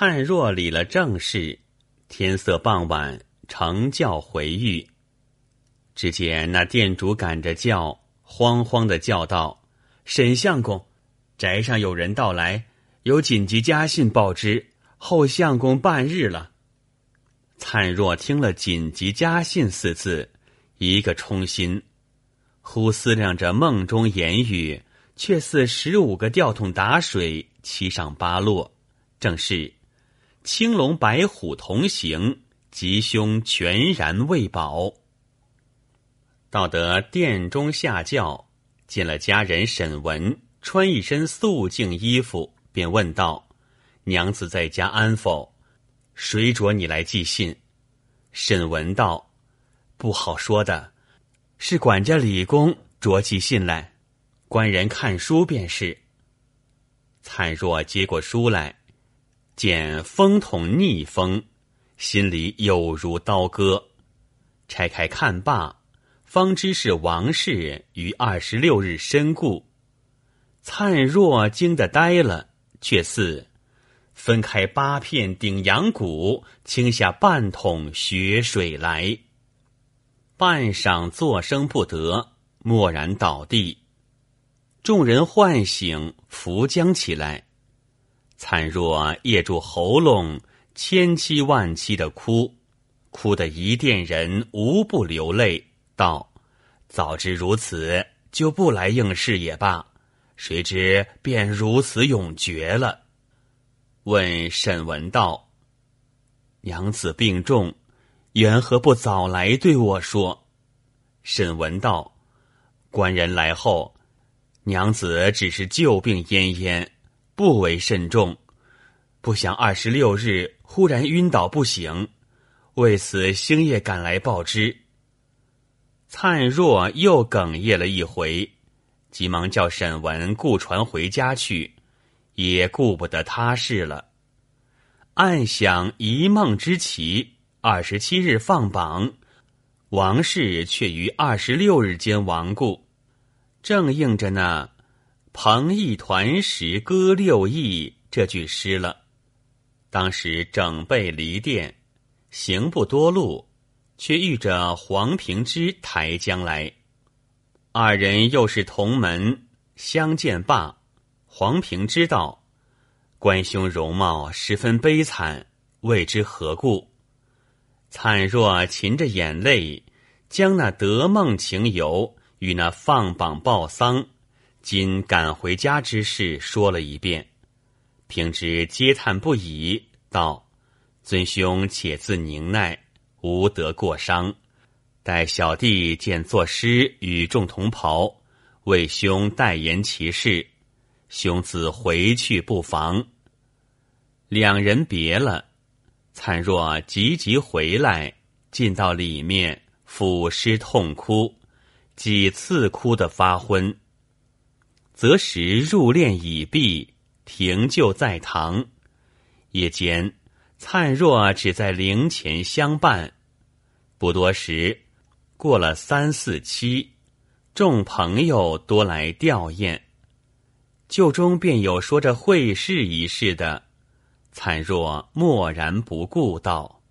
灿若理了正事，天色傍晚，乘轿回狱。只见那店主赶着轿，慌慌的叫道：“沈相公，宅上有人到来，有紧急家信报知，候相公半日了。”灿若听了“紧急家信”四字，一个冲心，忽思量着梦中言语，却似十五个吊桶打水，七上八落。正是青龙白虎同行，吉凶全然未保。到得殿中下轿，见了家人沈文，穿一身素净衣服，便问道：“娘子在家安否？”谁着你来寄信？沈文道：“不好说的，是管家李公着寄信来，官人看书便是。”灿若接过书来，见风筒逆风，心里有如刀割。拆开看罢，方知是王氏于二十六日身故。灿若惊得呆了，却似。分开八片顶阳骨，倾下半桶血水来。半晌作声不得，蓦然倒地。众人唤醒，扶将起来。灿若噎住喉咙，千凄万凄的哭，哭得一店人无不流泪，道：“早知如此，就不来应试也罢。谁知便如此永绝了。”问沈文道：“娘子病重，缘何不早来对我说？”沈文道：“官人来后，娘子只是旧病奄奄，不为甚重。不想二十六日忽然晕倒不醒，为此星夜赶来报知。”灿若又哽咽了一回，急忙叫沈文雇船回家去。也顾不得他事了，暗想一梦之奇。二十七日放榜，王氏却于二十六日间亡故，正应着那“彭一团时歌六艺”这句诗了。当时整备离殿，行不多路，却遇着黄平之抬将来，二人又是同门，相见罢。黄平知道，关兄容貌十分悲惨，未知何故。惨若噙着眼泪，将那得梦情游与那放榜报丧、今赶回家之事说了一遍。平之嗟叹不已，道：“尊兄且自宁耐，无得过伤。待小弟见作诗与众同袍，为兄代言其事。”兄自回去不妨。两人别了，灿若急急回来，进到里面，抚尸痛哭，几次哭得发昏。择时入殓已毕，停柩在堂。夜间，灿若只在灵前相伴。不多时，过了三四七，众朋友多来吊唁。旧中便有说着会试一事的，灿若默然不顾道：“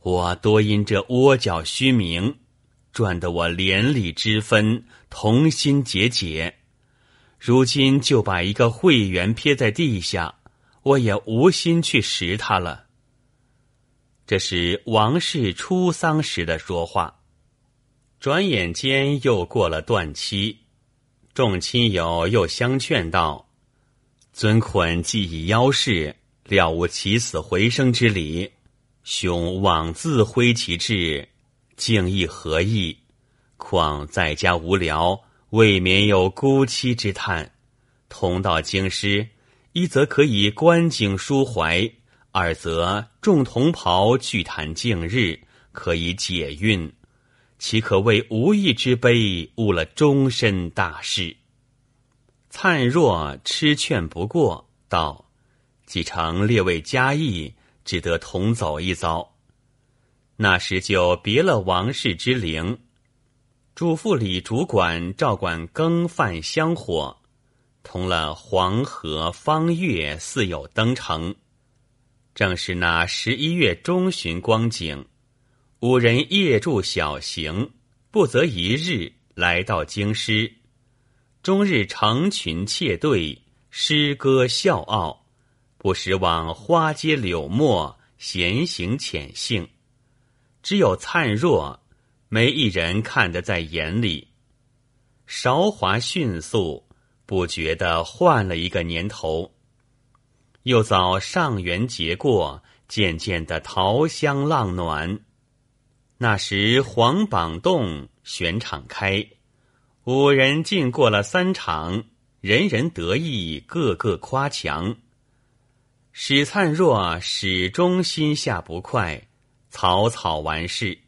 我多因这窝角虚名，赚得我连理之分，同心结解。如今就把一个会员撇在地下，我也无心去识他了。”这是王氏出丧时的说话。转眼间又过了断期。众亲友又相劝道：“尊捆既已夭逝，了无起死回生之理。兄枉自挥其志，竟亦何意？况在家无聊，未免有孤妻之叹。同到京师，一则可以观景抒怀，二则众同袍聚谈敬日，可以解韵。”岂可为无义之悲，误了终身大事？灿若痴劝不过，道：“既承列位佳意，只得同走一遭。”那时就别了王氏之灵，嘱咐李主管照管羹饭香火，同了黄河方月四友登城。正是那十一月中旬光景，五人夜住小行，不择一日来到京师，终日成群窃对，诗歌笑傲，不时往花街柳陌闲行浅兴。只有灿若，没一人看得在眼里。韶华迅速，不觉得换了一个年头。又早上元节过，渐渐的桃香浪暖。那时黄榜动，选场开，五人进过了三场，人人得意，个个夸强。史灿若始终心下不快。草草完事，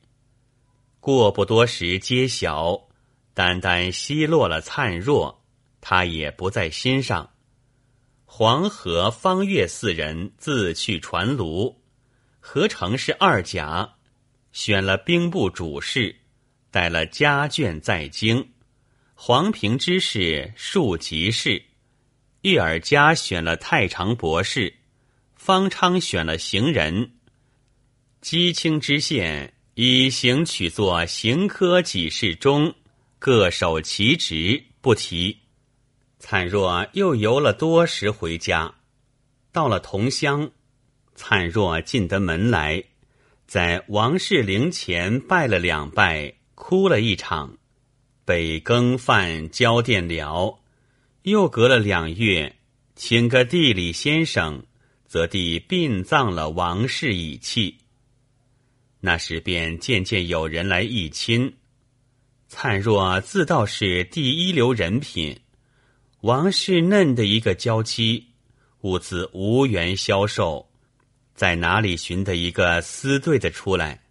过不多时揭晓，单单奚落了灿若，他也不在心上。黄河、方月四人自去传卢，何成是二甲，选了兵部主事，带了家眷在京。黄平之事庶吉事，玉尔家选了太常博士，方昌选了行人。姬青知县以行取作行科给事中，各守其职，不提。灿若又游了多时回家，到了同乡，灿若进得门来，在王氏陵前拜了两拜，哭了一场，被更饭交奠了。又隔了两月，请个地理先生，则地殡葬了王氏遗弃。那时便渐渐有人来议亲，灿若自道是第一流人品，王氏嫩的一个娇妻，兀自无缘销售，在哪里寻得一个私对的出来？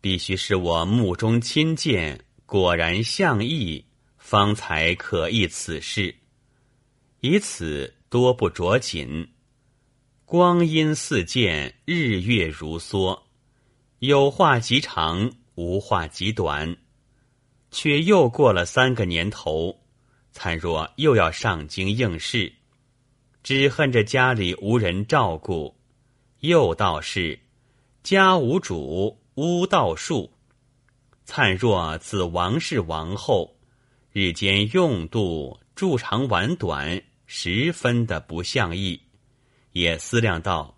必须是我目中亲见，果然相意，方才可议此事。以此多不着紧，光阴似箭，日月如梭。有话极长，无话极短，却又过了三个年头，灿若又要上京应试，只恨着家里无人照顾，又道是家无主，屋道树。灿若自王氏王后，日间用度住长晚短，十分的不像意，也思量道。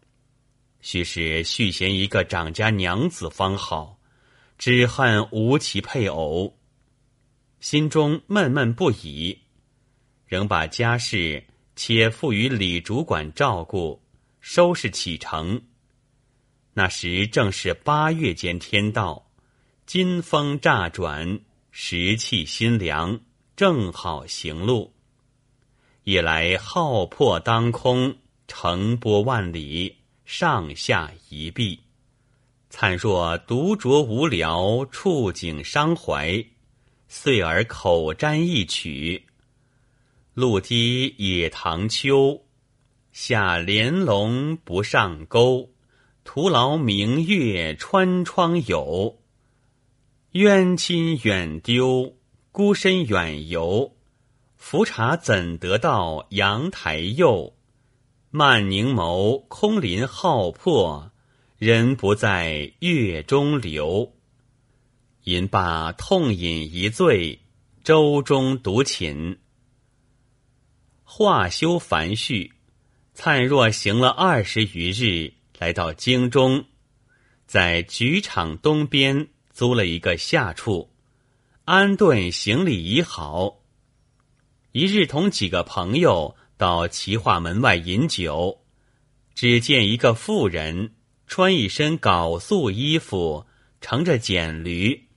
须是续弦一个长家娘子方好，只恨无其配偶，心中闷闷不已，仍把家事且付于李主管照顾，收拾启程。那时正是八月间天道，金风乍转，时气新凉，正好行路。夜来浩破当空，澄波万里。上下一臂，灿若独酌无聊，触景伤怀，遂而口占一曲：露堤野塘秋，下莲龙不上钩。徒劳明月穿窗有，冤亲远丢，孤身远游。浮茶怎得到阳台右？漫凝眸，空林浩破，人不在月中流。吟罢痛饮一醉，舟中独寝。话休繁叙，灿若行了二十余日，来到京中，在举场东边租了一个下处，安顿行李已好。一日同几个朋友。到齐化门外饮酒，只见一个妇人穿一身缟素衣服，乘着简驴，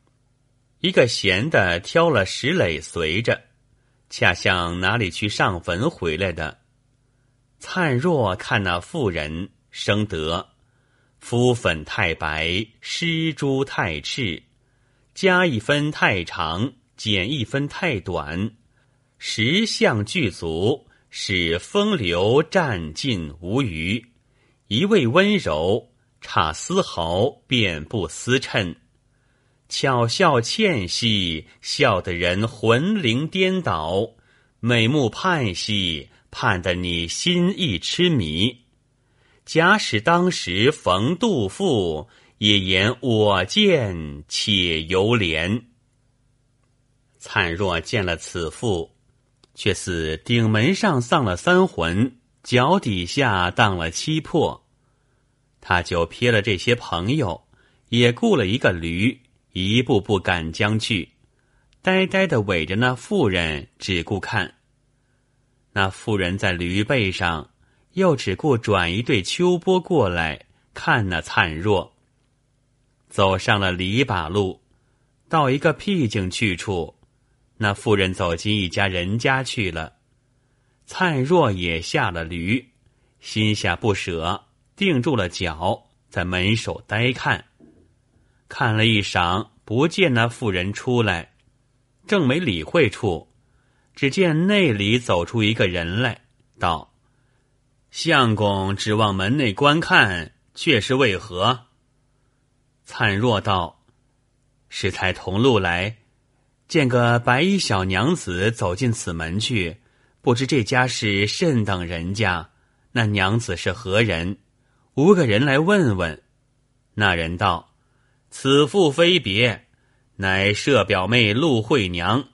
一个闲的挑了石垒随着，恰像哪里去上坟回来的。灿若看那妇人，生得肤粉太白，湿珠太赤，加一分太长，减一分太短，十相具足。使风流占尽无余，一味温柔，差丝毫便不思衬，巧笑倩兮，笑得人魂灵颠倒；美目盼兮，盼得你心意痴迷。假使当时逢杜甫，也言我见且犹怜。灿若见了此妇，却似顶门上丧了三魂，脚底下荡了七魄。他就撇了这些朋友，也雇了一个驴，一步步赶将去，呆呆的围着那妇人，只顾看。那妇人在驴背上，又只顾转一对秋波过来看那灿若。走上了篱笆路，到一个僻静去处，那妇人走进一家人家去了。灿若也下了驴，心下不舍，定住了脚，在门首呆看。看了一晌，不见那妇人出来，正没理会处。只见内里走出一个人来，道：“相公指望门内观看，却是为何？”灿若道：“是才同路来，见个白衣小娘子走进此门去，不知这家是甚等人家？那娘子是何人？无个人来问问。”那人道：“此妇非别，乃舍表妹陆慧娘。”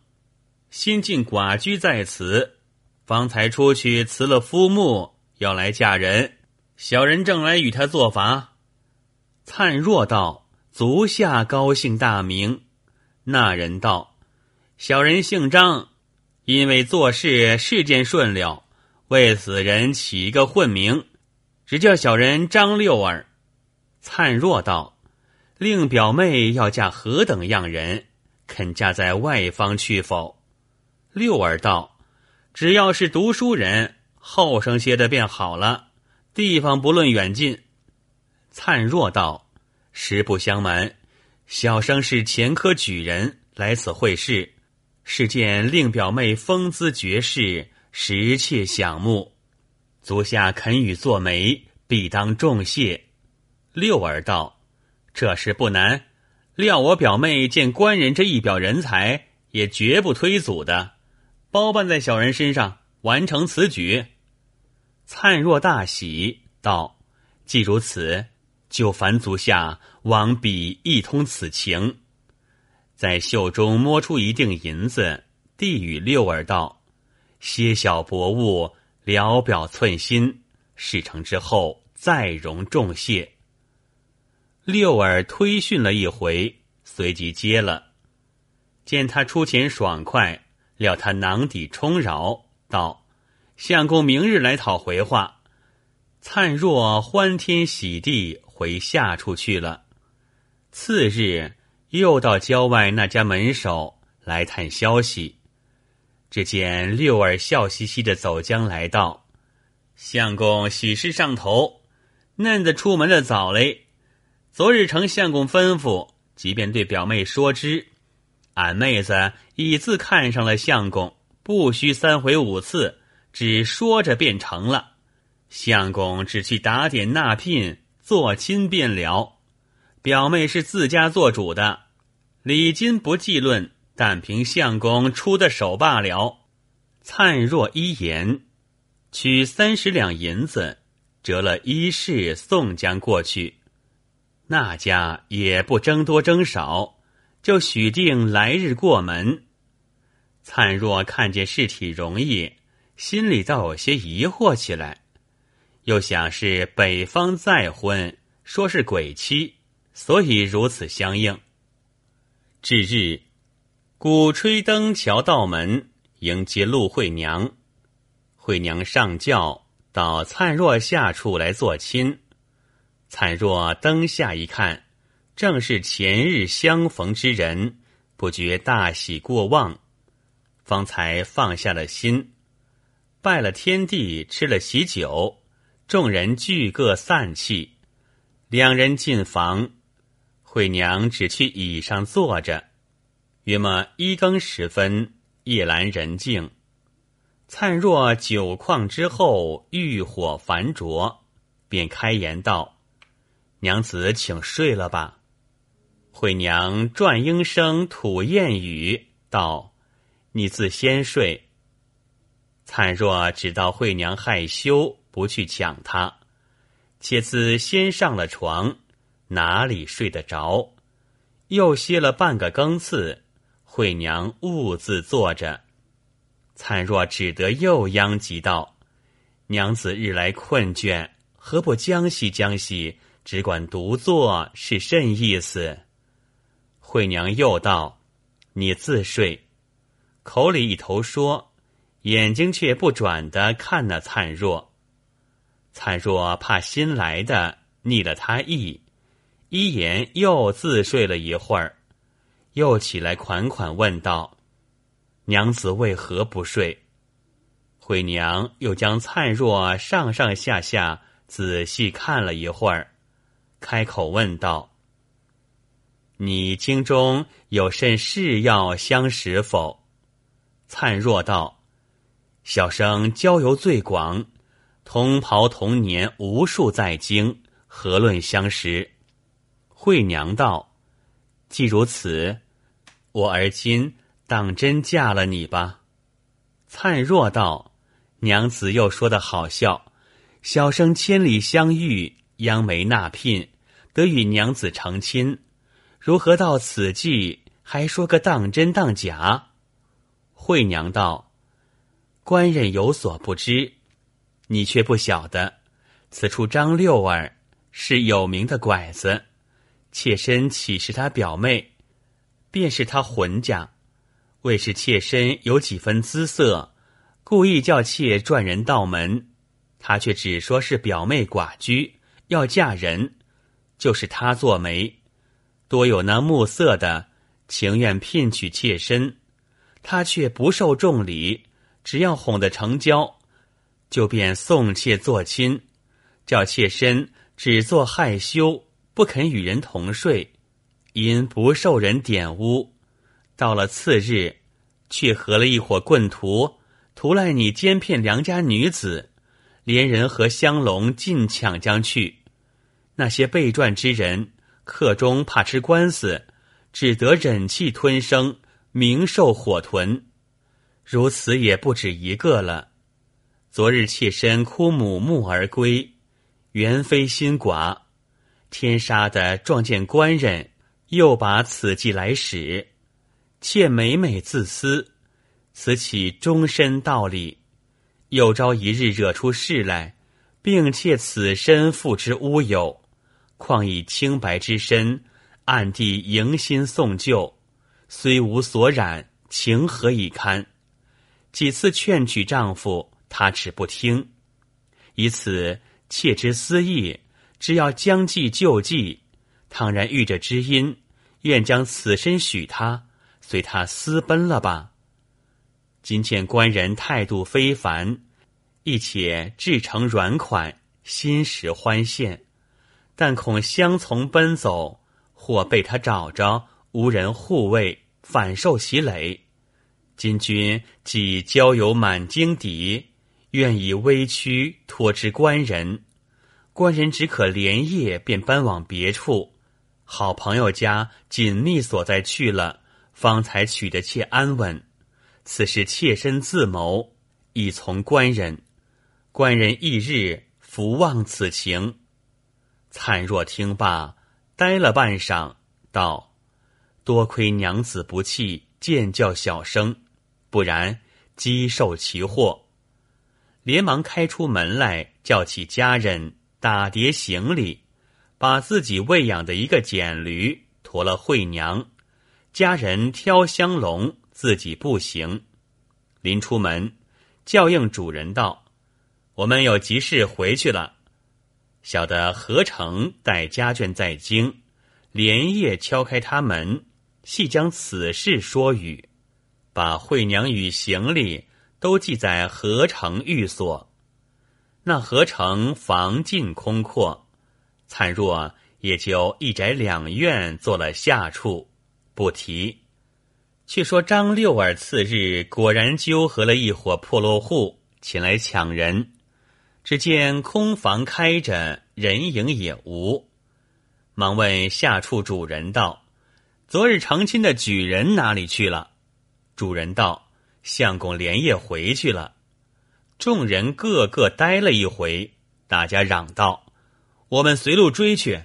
新晋寡居在此，方才出去辞了夫墓，要来嫁人。小人正来与她作法。灿若道：“足下高兴大名。”那人道：“小人姓张，因为做事事件顺了，为此人起一个混名，只叫小人张六儿。”灿若道：“令表妹要嫁何等样人？肯嫁在外方去否？”六儿道：“只要是读书人，后生些的便好了。地方不论远近。”灿若道：“实不相瞒，小生是前科举人，来此会试，是见令表妹风姿绝世，实切想慕。足下肯与做媒，必当重谢。”六儿道：“这事不难，料我表妹见官人这一表人才，也绝不推阻的。”包办在小人身上，完成此举。灿若大喜，道：“既如此，就烦足下往彼一通此情。”在袖中摸出一锭银子，递与六儿道：“些小薄物，聊表寸心。事成之后，再容重谢。”六儿推训了一回，随即接了，见他出钱爽快。料他囊底充饶，道：“相公明日来讨回话。”灿若欢天喜地回下处去了。次日又到郊外那家门首来探消息，只见六儿笑嘻嘻的走将来道：“相公喜事上头，嫩子出门的早嘞。昨日承相公吩咐，即便对表妹说之。”俺妹子已自看上了相公，不需三回五次，只说着便成了。相公只去打点纳聘，做亲便了。表妹是自家做主的，礼金不计论，但凭相公出的手罢了。灿若一言，取三十两银子，折了衣饰送将过去。那家也不争多争少。就许定来日过门。灿若看见事体容易，心里倒有些疑惑起来，又想是北方再婚，说是鬼妻，所以如此相应。至日，鼓吹灯桥道门迎接陆惠娘，惠娘上轿到灿若下处来做亲。灿若灯下一看。正是前日相逢之人，不觉大喜过望，方才放下了心，拜了天地，吃了喜酒，众人俱各散去。两人进房，惠娘只去椅上坐着。约么一更时分，夜阑人静，灿若酒况之后，欲火烦灼，便开言道：“娘子，请睡了吧。”惠娘转应声吐燕语道：“你自先睡。”灿若只道惠娘害羞，不去抢她，且自先上了床，哪里睡得着？又歇了半个更次，惠娘兀自坐着。灿若只得又央及道：“娘子日来困倦，何不将息将息？只管独坐，是甚意思？”惠娘又道：“你自睡。”口里一头说，眼睛却不转的看那灿若。灿若怕新来的逆了他意，一言又自睡了一会儿，又起来款款问道。娘子为何不睡？惠娘又将灿若上上下下仔细看了一会儿，开口问道：“你京中有甚事要相识否？”灿若道：“小生交游最广，同袍同年无数在京，何论相识？”惠娘道：“既如此，我而今。”当真嫁了你吧？灿若道：“娘子又说的好笑，小生千里相遇，央媒纳聘，得与娘子成亲，如何到此际还说个当真当假？”惠娘道：“官人有所不知，你却不晓得，此处张六儿是有名的拐子，妾身岂是他表妹，便是他浑家。”为是妾身有几分姿色，故意叫妾转人道门，他却只说是表妹寡居，要嫁人，就是他做媒，多有那目色的，情愿聘娶妾身，他却不受重礼，只要哄得成交，就便送妾做亲，叫妾身只做害羞，不肯与人同睡，因不受人点污。到了次日，却合了一伙棍徒，图赖你奸骗良家女子，连人和香笼尽抢将去。那些被赚之人，客中怕吃官司，只得忍气吞声，明受火屯。如此也不止一个了。昨日妾身哭母目而归，原非心寡，天杀的撞见官人，又把此计来使。妾每每自私，此起终身道理。有朝一日惹出事来，并且此身付之乌有，况以清白之身，暗地迎新送旧，虽无所染，情何以堪？几次劝取丈夫，他只不听。以此妾之私意，只要将计就计。倘然遇着知音，愿将此身许他。随他私奔了吧。今见官人态度非凡，亦且至诚软款，心实欢羡，但恐相从奔走，或被他找着，无人护卫，反受其累。今君既交友满京邸，愿以微躯托之官人，官人只可连夜便搬往别处，好朋友家紧密所在去了。方才娶得妾安稳，此事妾身自谋，以从官人。官人翌日福望此情。灿若听罢，呆了半晌，道：“多亏娘子不弃，见教小生，不然饥受其祸。”连忙开出门来，叫起家人打叠行李，把自己喂养的一个简驴驮了惠娘。家人挑香笼，自己步行。临出门，叫应主人道：“我们有急事回去了。”小的何成带家眷在京，连夜敲开他门，细将此事说与，把惠娘与行李都寄在何成寓所。那何成房尽空阔，灿若也就一宅两院做了下处。不提，却说张六儿次日果然纠合了一伙破落户前来抢人，只见空房开着，人影也无，忙问下处主人道：“昨日成亲的举人哪里去了？”主人道：“相公连夜回去了。”众人个个呆了一回，大家嚷道：“我们随路追去。”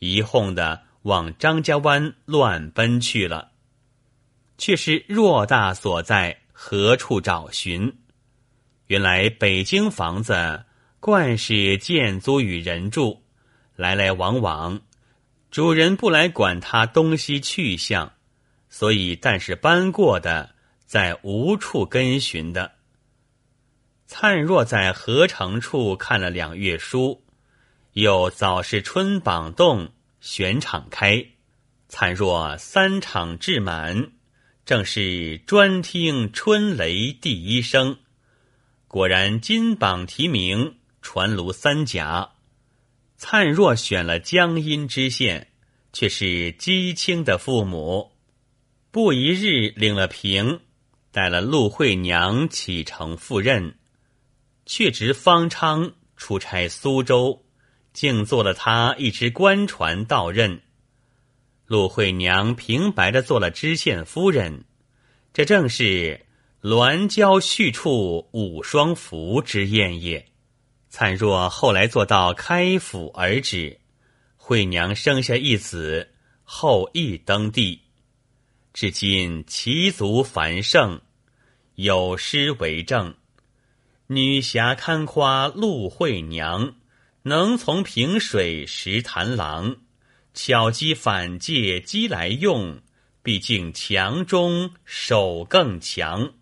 一哄的往张家湾乱奔去了，却是偌大所在，何处找寻？原来北京房子惯是建租与人住，来来往往，主人不来管他东西去向，所以但是搬过的，在无处跟寻的。灿若在合成处看了两月书。又早是春榜动，选场开，灿若三场至满，正是专听春雷第一声。果然金榜题名，传卢三甲。灿若选了江阴知县，却是姬青的父母。不一日领了平，带了陆惠娘启程赴任，却值方昌出差苏州。竟做了他一只官船到任，陆惠娘平白的做了知县夫人，这正是鸾交续处五双福之宴也。灿若后来做到开府而止，惠娘生下一子，后羿登第，至今其族繁盛，有诗为证：女侠堪夸陆慧娘。能从平水识螳螂，巧机反借机来用，毕竟强中手更强。